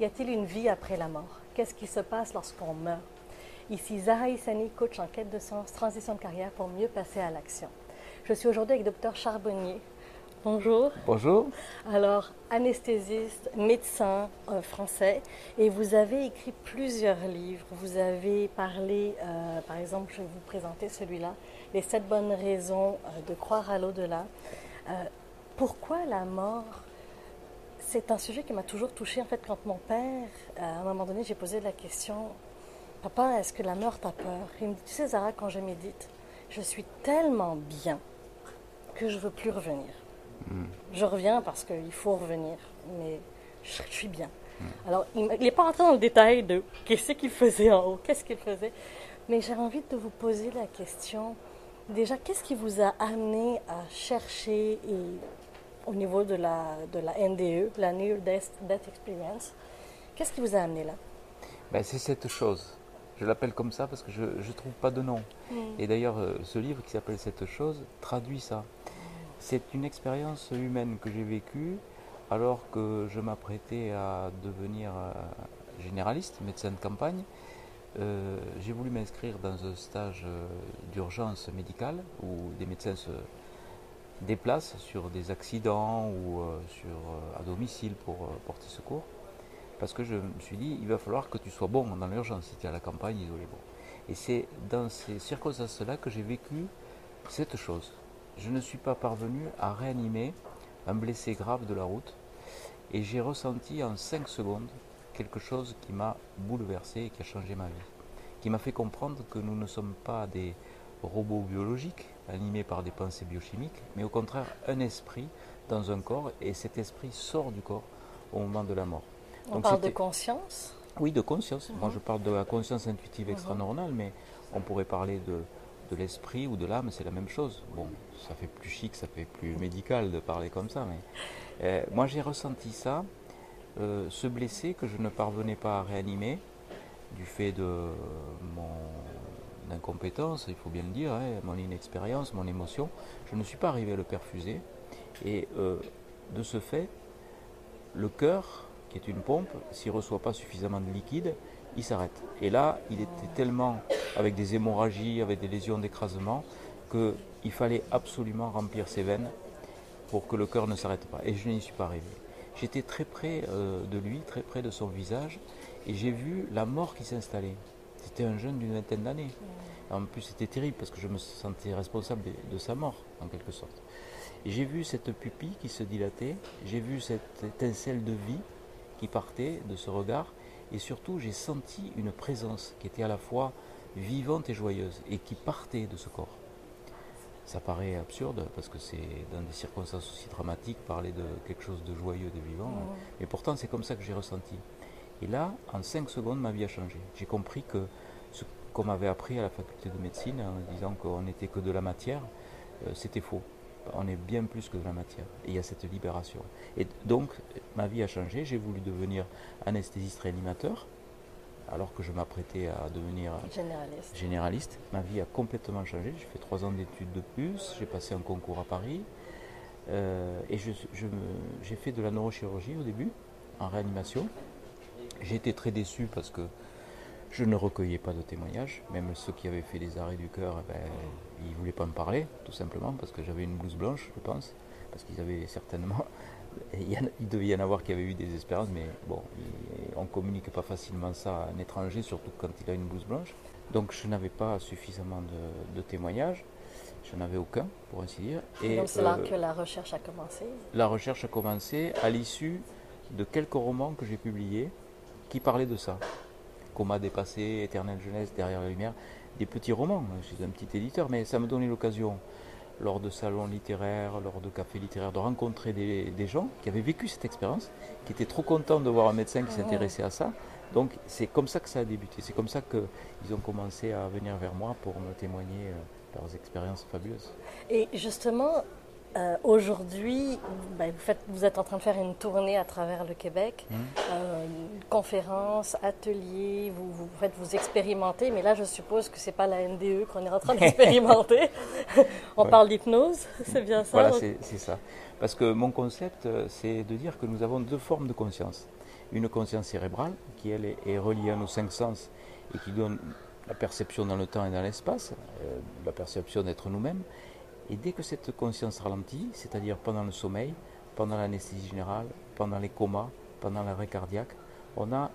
Y a-t-il une vie après la mort? Qu'est-ce qui se passe lorsqu'on meurt? Ici Zahra Issani, coach en quête de sens, transition de carrière pour mieux passer à l'action. Je suis aujourd'hui avec Dr Charbonnier. Bonjour. Bonjour. Alors, anesthésiste, médecin euh, français, et vous avez écrit plusieurs livres. Vous avez parlé, euh, par exemple, je vais vous présenter celui-là, Les sept bonnes raisons euh, de croire à l'au-delà. pourquoi la mort c'est un sujet qui m'a toujours touchée. En fait, quand mon père, à un moment donné, j'ai posé la question Papa, est-ce que la mort t'a peur? Il me dit Tu sais, Zara, quand je médite, je suis tellement bien que je veux plus revenir. Hmm. Je reviens parce qu'il faut revenir, mais je suis bien. Hmm. Alors, il n'est pas rentré dans le détail de qu'est-ce qu'il faisait en haut, qu'est-ce qu'il faisait, mais j'ai envie de vous poser la question déjà, qu'est-ce qui vous a amené à chercher et au niveau de la, de la NDE, la Near Death, Experience. Qu'est-ce qui vous a amené là? Ben, C'est cette chose. Je l'appelle comme ça parce que je ne trouve pas de nom. Hmm. Et d'ailleurs, euh, ce livre qui s'appelle Cette chose traduit ça. C'est une expérience humaine que j'ai vécue alors que je m'apprêtais à devenir euh, généraliste, médecin de campagne. Euh, j'ai voulu m'inscrire dans un stage d'urgence médicale où des médecins se, déplace sur des accidents ou euh, sur, euh, à domicile pour euh, porter secours. Parce que je me suis dit, il va falloir que tu sois bon dans l'urgence si tu es à la campagne isolé. Bon. Et c'est dans ces circonstances-là que j'ai vécu cette chose. Je ne suis pas parvenu à réanimer un blessé grave de la route et j'ai ressenti en 5 secondes quelque chose qui m'a bouleversé et qui a changé ma vie. Qui m'a fait comprendre que nous ne sommes pas des robots biologiques animés par des pensées biochimiques, mais au contraire un esprit dans un corps, et cet esprit sort du corps au moment de la mort. On parle de conscience Oui, de conscience. Moi, je parle de la conscience intuitive extranormale, mais on pourrait parler de, de l'esprit ou de l'âme, c'est la même chose. Bon, ça fait plus chic, ça fait plus médical de parler comme ça, mais euh, moi j'ai ressenti ça, euh, ce blessé que je ne parvenais pas à réanimer du fait de mon d'incompétence, il faut bien le dire, hein, mon inexpérience, mon émotion, je ne suis pas arrivé à le perfuser. Et euh, de ce fait, le cœur, qui est une pompe, s'il ne reçoit pas suffisamment de liquide, il s'arrête. Et là, il était tellement avec des hémorragies, avec des lésions d'écrasement, qu'il fallait absolument remplir ses veines pour que le cœur ne s'arrête pas. Et je n'y suis pas arrivé. J'étais très près euh, de lui, très près de son visage, et j'ai vu la mort qui s'installait. C'était un jeune d'une vingtaine d'années. En plus, c'était terrible parce que je me sentais responsable de, sa mort, en quelque sorte. Et j'ai vu cette pupille qui se dilatait, j'ai vu cette étincelle de vie qui partait de ce regard, et surtout, j'ai senti une présence qui était à la fois vivante et joyeuse, et qui partait de ce corps. Ça paraît absurde parce que c'est dans des circonstances aussi dramatiques parler de quelque chose de joyeux, de vivant. Mais pourtant, c'est comme ça que j'ai ressenti. Et là, en 5 secondes, ma vie a changé. J'ai compris que ce qu'on m'avait appris à la faculté de médecine, en disant qu'on n'était que de la matière, euh, c'était faux. On est bien plus que de la matière. Et il y a cette libération. Et donc, ma vie a changé. J'ai voulu devenir anesthésiste réanimateur, alors que je m'apprêtais à devenir généraliste. généraliste. Ma vie a complètement changé. J'ai fait trois ans d'études de plus. J'ai passé un concours à Paris. Euh, et j'ai fait de la neurochirurgie au début, en réanimation. Été très déçu parce que je ne recueillais pas de témoignages. Même ceux qui avaient fait des arrêts du cœur, eh ben, ils ne voulaient pas me parler, tout simplement, parce que j'avais une blouse blanche, je pense. Parce qu'ils avaient certainement. Il devait y en avoir qui avaient eu des espérances, mais bon, on ne communique pas facilement ça à un étranger, surtout quand il a une blouse blanche. Donc je n'avais pas suffisamment de, témoignages. Je n'avais aucun, pour ainsi dire. Et donc c'est là euh, que la recherche a commencé La recherche a commencé à l'issue de quelques romans que j'ai publiés qui parlait de ça. Coma dépassé, éternelle jeunesse, derrière la lumière. Des petits romans, je suis un petit éditeur, mais ça me donnait l'occasion, lors de salons littéraires, lors de cafés littéraires, de rencontrer des, gens qui avaient vécu cette expérience, qui étaient trop contents de voir un médecin qui s'intéressait à ça. Donc c'est comme ça que ça a débuté, c'est comme ça qu'ils ont commencé à venir vers moi pour me témoigner euh, leurs expériences fabuleuses. Et justement, euh, aujourd'hui, ben, vous, vous, êtes en train de faire une tournée à travers le Québec, mmh. euh, conférences, ateliers, vous, vous, faites, vous expérimentez, mais là je suppose que ce n'est pas la NDE qu'on est en train d'expérimenter. On parle d'hypnose, c'est bien ça? Voilà, c'est ça. Parce que mon concept, euh, c'est de dire que nous avons deux formes de conscience. Une conscience cérébrale, qui elle est reliée à nos cinq sens et qui donne la perception dans le temps et dans l'espace, la perception d'être nous-mêmes, et dès que cette conscience ralentit, c'est-à-dire pendant le sommeil, pendant l'anesthésie générale, pendant les comas, pendant l'arrêt cardiaque, on a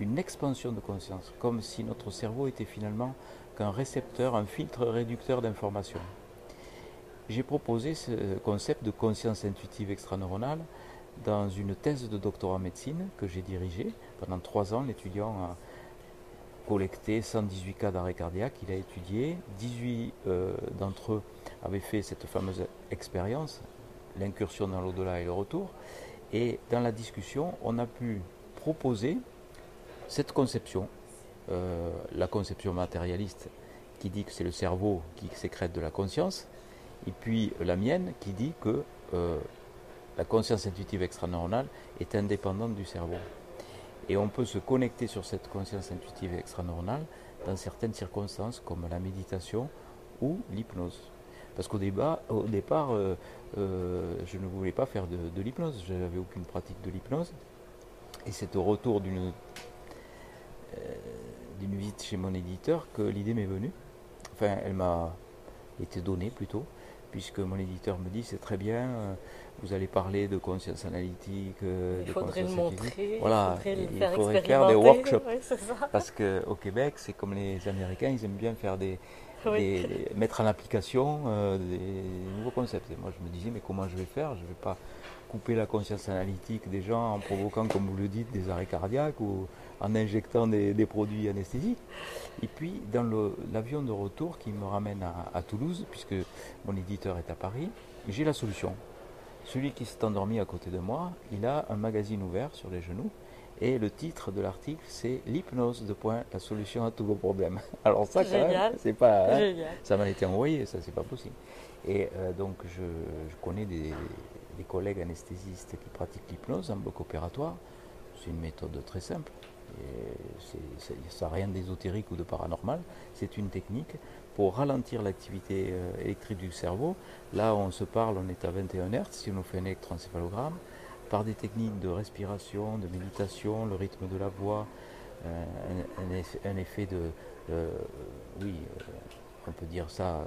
une expansion de conscience, comme si notre cerveau était finalement qu'un récepteur, un filtre réducteur d'informations. J'ai proposé ce concept de conscience intuitive extraneuronale dans une thèse de doctorat en médecine que j'ai dirigée. Pendant trois ans, l'étudiant a collecté 118 cas d'arrêt cardiaque. Il a étudié, 18 euh, d'entre eux avait fait cette fameuse expérience, l'incursion dans l'au-delà et le retour. Et dans la discussion, on a pu proposer cette conception, euh, la conception matérialiste qui dit que c'est le cerveau qui sécrète de la conscience, et puis la mienne qui dit que euh, la conscience intuitive extraneuronale est indépendante du cerveau. Et on peut se connecter sur cette conscience intuitive extraneuronale dans certaines circonstances comme la méditation ou l'hypnose. Parce qu'au au départ, euh, euh, je ne voulais pas faire de, l'hypnose, je n'avais aucune pratique de l'hypnose. Et c'est au retour d'une euh, d'une visite chez mon éditeur que l'idée m'est venue. Enfin, elle m'a été donnée plutôt, puisque mon éditeur me dit c'est très bien, vous allez parler de conscience analytique, il de faudrait le montrer, voilà, il faudrait, faire, des workshops. parce qu'au Québec, c'est comme les Américains, ils aiment bien faire des, mettre en application euh, des nouveaux concepts. Et moi, je me disais, mais comment je vais faire? Je ne vais pas couper la conscience analytique des gens en provoquant, comme vous le dites, des arrêts cardiaques ou en injectant des, produits anesthésiques. Et puis, dans l'avion de retour qui me ramène à, Toulouse, puisque mon éditeur est à Paris, j'ai la solution. Celui qui s'est endormi à côté de moi, il a un magazine ouvert sur les genoux et le titre de l'article, c'est l'hypnose de point, la solution à tous vos problèmes. Alors ça, quand même, c'est pas, hein, ça m'a été envoyé, ça c'est pas possible. Et euh, donc je, connais des, collègues anesthésistes qui pratiquent l'hypnose en bloc opératoire. C'est une méthode très simple. Et ça n'a rien d'ésotérique ou de paranormal. C'est une technique pour ralentir l'activité euh, électrique du cerveau. Là, on se parle, on est à 21 Hz si on fait un électroencéphalogramme par des techniques de respiration, de méditation, le rythme de la voix, euh, un, effet, de, oui, euh, on peut dire ça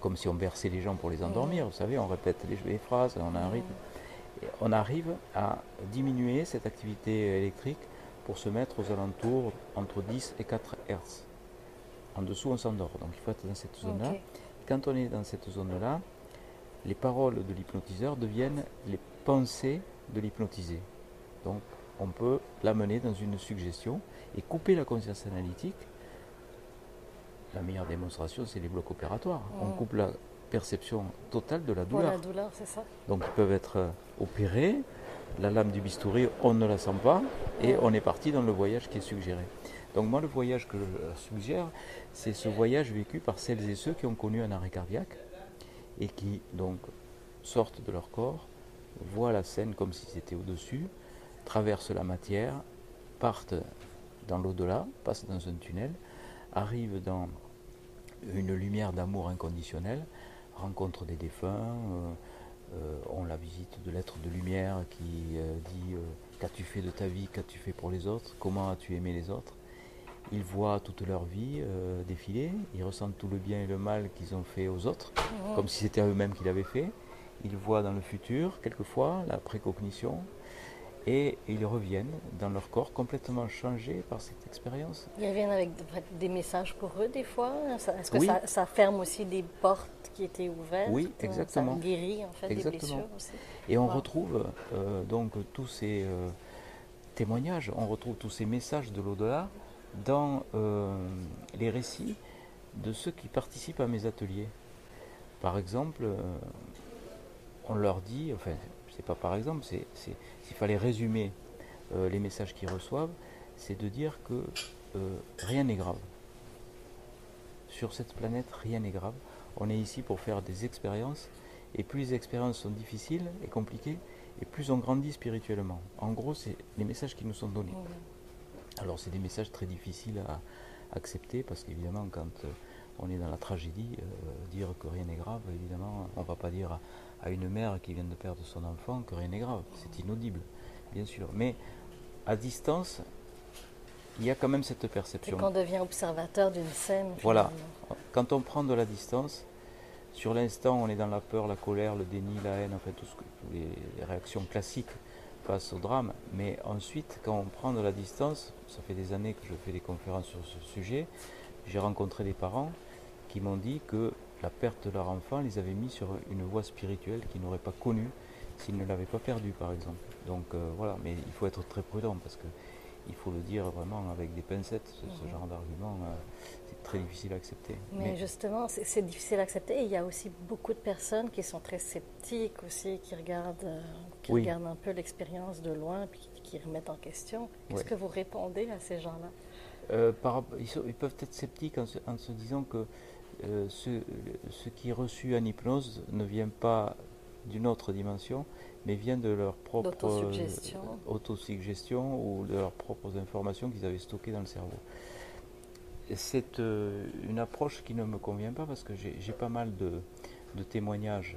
comme si on berçait les gens pour les endormir, vous savez, on répète les, phrases, on a un rythme. on arrive à diminuer cette activité électrique pour se mettre aux alentours entre 10 et 4 Hertz. En dessous, on s'endort. Donc il faut être dans cette zone-là. Quand on est dans cette zone-là, les paroles de l'hypnotiseur deviennent les pensées de l'hypnotiser. Donc on peut l'amener dans une suggestion et couper la conscience analytique. La meilleure démonstration, c'est les blocs opératoires. On coupe la perception totale de la douleur. la douleur, c'est ça. Donc ils peuvent être euh, opérés, la lame du bistouri, on ne la sent pas, et on est parti dans le voyage qui est suggéré. Donc moi, le voyage que je suggère, c'est ce voyage vécu par celles et ceux qui ont connu un arrêt cardiaque et qui donc sortent de leur corps voient la scène comme si c'était au-dessus, traversent la matière, partent dans l'au-delà, passent dans un tunnel, arrivent dans une lumière d'amour inconditionnel, rencontrent des défunts, euh, euh, ont la visite de l'être de lumière qui euh, dit qu'as-tu fait de ta vie, qu'as-tu fait pour les autres, comment as-tu aimé les autres? Ils voient toute leur vie défiler, ils ressentent tout le bien et le mal qu'ils ont fait aux autres, mmh. comme si c'était eux-mêmes qu'ils l'avaient fait. Ils voient dans le futur, quelquefois, la précognition, et ils reviennent dans leur corps complètement changés par cette expérience. Ils reviennent avec des messages pour eux des fois. Est-ce que ça, ferme aussi des portes qui étaient ouvertes? Oui, exactement. Ça guérit en fait des blessures aussi. Et on retrouve euh, donc tous ces euh, témoignages, on retrouve tous ces messages de l'au-delà dans euh, les récits de ceux qui participent à mes ateliers. Par exemple, on leur dit, enfin, c'est pas par exemple, c'est, s'il fallait résumer euh, les messages qu'ils reçoivent, c'est de dire que euh, rien n'est grave. Sur cette planète, rien n'est grave. On est ici pour faire des expériences Et plus les expériences sont difficiles et compliquées, et plus on grandit spirituellement. En gros, c'est les messages qui nous sont donnés. Alors, c'est des messages très difficiles à accepter parce qu'évidemment, quand euh, on est dans la tragédie, euh, dire que rien n'est grave, évidemment, on ne va pas dire à, une mère qui vient de perdre son enfant que rien n'est grave. C'est inaudible, bien sûr. Mais à distance, il y a quand même cette perception. quand on devient observateur d'une scène. Voilà. Quand on prend de la distance, sur l'instant, on est dans la peur, la colère, le déni, la haine, enfin, tout ce que, toutes les réactions classiques face au drame. Mais ensuite, quand on prend de la distance, ça fait des années que je fais des conférences sur ce sujet, j'ai rencontré des parents qui m'ont dit que la perte de leur enfant les avait mis sur une voie spirituelle qu'ils n'auraient pas connue s'ils ne l'avaient pas perdu, par exemple. Donc euh, voilà, mais il faut être très prudent parce que il faut le dire vraiment avec des pincettes, ce, mhm. genre d'argument, euh, c'est très difficile à accepter. Mais, justement, c'est difficile à accepter et il y a aussi beaucoup de personnes qui sont très sceptiques aussi, qui regardent, euh, qui regardent un peu l'expérience de loin puis qui remettent en question. Qu'est-ce que vous répondez à ces gens-là? Euh, ils, peuvent être sceptiques en se, disant que ce, ce, qui est reçu en hypnose ne vient pas d'une autre dimension, mais vient de leur propre autosuggestion. autosuggestion ou de leurs propres informations qu'ils avaient stockées dans le cerveau. C'est euh, une approche qui ne me convient pas parce que j'ai pas mal de, témoignages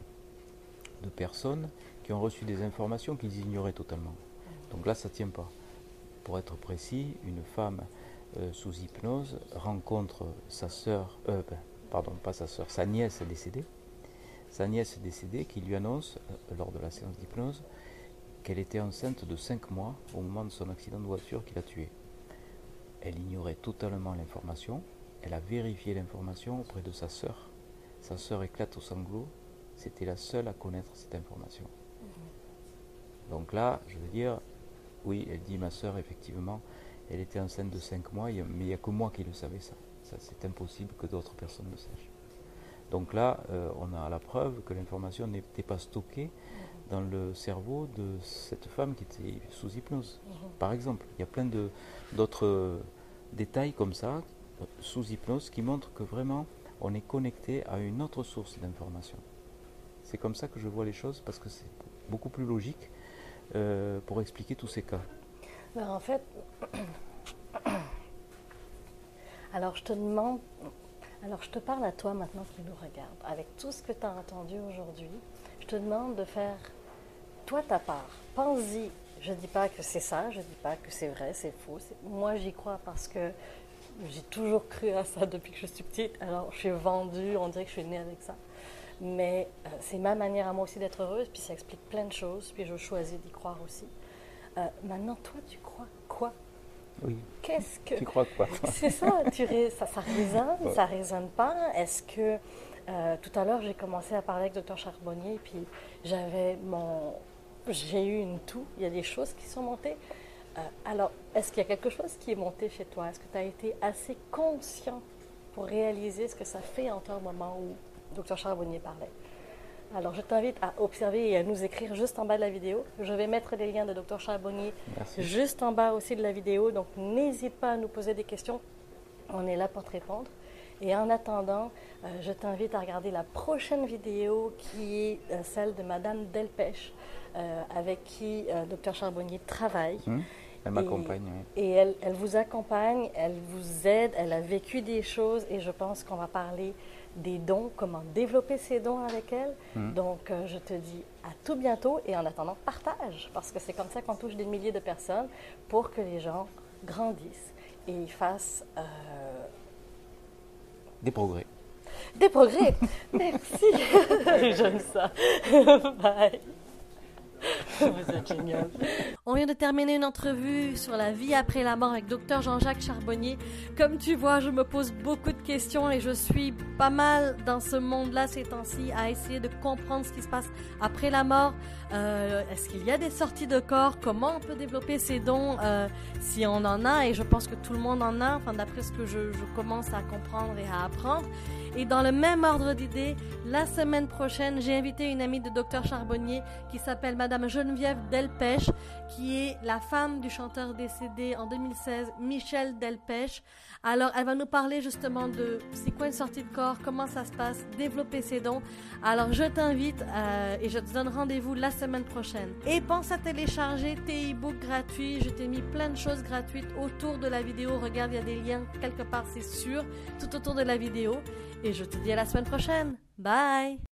de personnes qui ont reçu des informations qu'ils ignoraient totalement. Donc là, ça ne tient pas. Pour être précis, une femme euh, sous hypnose rencontre sa sœur, euh, ben, pardon, pas sa sœur, sa nièce décédée, sa nièce est décédée qui lui annonce, euh, lors de la séance d'hypnose, qu'elle était enceinte de 5 mois au moment de son accident de voiture qui l'a tuée. Elle ignorait totalement l'information, elle a vérifié l'information auprès de sa sœur. Sa sœur éclate au sanglot, c'était la seule à connaître cette information. Mhm. Donc là, je veux dire, oui, elle dit ma sœur, effectivement, elle était enceinte de 5 mois, mais il n'y a que moi qui le savais ça. ça c'est impossible que d'autres personnes le sachent. Donc là, euh, on a la preuve que l'information n'était pas stockée dans le cerveau de cette femme qui était sous hypnose. Mhm. Par exemple, il y a plein d'autres détails comme ça, sous hypnose, qui montrent que vraiment, on est connecté à une autre source d'information. C'est comme ça que je vois les choses, parce que c'est beaucoup plus logique euh, pour expliquer tous ces cas. Ben, en fait, alors je te demande, alors je te parle à toi maintenant qui nous regarde. Avec tout ce que tu as entendu aujourd'hui, je te demande de faire toi ta part. Pense-y. Je ne dis pas que c'est ça, je ne dis pas que c'est vrai, c'est faux. Moi j'y crois parce que j'ai toujours cru à ça depuis que je suis petite. Alors je suis vendue, on dirait que je suis née avec ça. Mais euh, c'est ma manière à moi aussi d'être heureuse, puis ça explique plein de choses, puis je choisis d'y croire aussi. Euh, maintenant, toi, tu crois quoi oui. Qu'est-ce que. Tu crois quoi C'est ça, tu ça, ça résonne, ça résonne pas. Est-ce que. Euh, tout à l'heure, j'ai commencé à parler avec le docteur Charbonnier, puis j'avais mon. J'ai eu une toux, il y a des choses qui sont montées. Euh, alors, est-ce qu'il y a quelque chose qui est monté chez toi? Est-ce que tu as été assez conscient pour réaliser ce que ça fait en toi au moment où docteur Charbonnier parlait? Alors, je t'invite à observer et à nous écrire juste en bas de la vidéo. Je vais mettre les liens de Dr Charbonnier juste en bas aussi de la vidéo. Donc, n'hésite pas à nous poser des questions. On est là pour te répondre. Et en attendant, euh, je t'invite à regarder la prochaine vidéo qui est euh, celle de Madame Delpech, euh, avec qui Dr Charbonnier travaille. Hum, elle m'accompagne. Et, elle, elle vous accompagne, elle vous aide, elle a vécu des choses et je pense qu'on va parler des dons, comment développer ces dons avec elle. Hmm. Donc, euh, je te dis à tout bientôt et en attendant, partage, parce que c'est comme ça qu'on touche des milliers de personnes pour que les gens grandissent et fassent... Euh, des progrès. Des progrès. Merci. J'aime ça. Bye. Vous êtes génial. On vient de terminer une entrevue sur la vie après la mort avec Dr Jean-Jacques Charbonnier. Comme tu vois, je me pose beaucoup de questions et je suis pas mal dans ce monde-là ces temps-ci à essayer de comprendre ce qui se passe après la mort. Euh, est-ce qu'il y a des sorties de corps? Comment on peut développer ces dons euh, si on en a? Et je pense que tout le monde en a, enfin d'après ce que je, je commence à comprendre et à apprendre. Et dans le même ordre d'idées, la semaine prochaine, j'ai invité une amie de Dr Charbonnier qui s'appelle Madame Geneviève Delpech, qui est la femme du chanteur décédé en 2016, Michel Delpech. Alors, elle va nous parler justement de c'est quoi une sortie de corps, comment ça se passe, développer ses dons. Alors, je t'invite euh, et je te donne rendez-vous la semaine prochaine. Et pense à télécharger tes e-books gratuits. Je t'ai mis plein de choses gratuites autour de la vidéo. Regarde, il y a des liens quelque part, c'est sûr, tout autour de la vidéo. Et je te dis à la semaine prochaine. Bye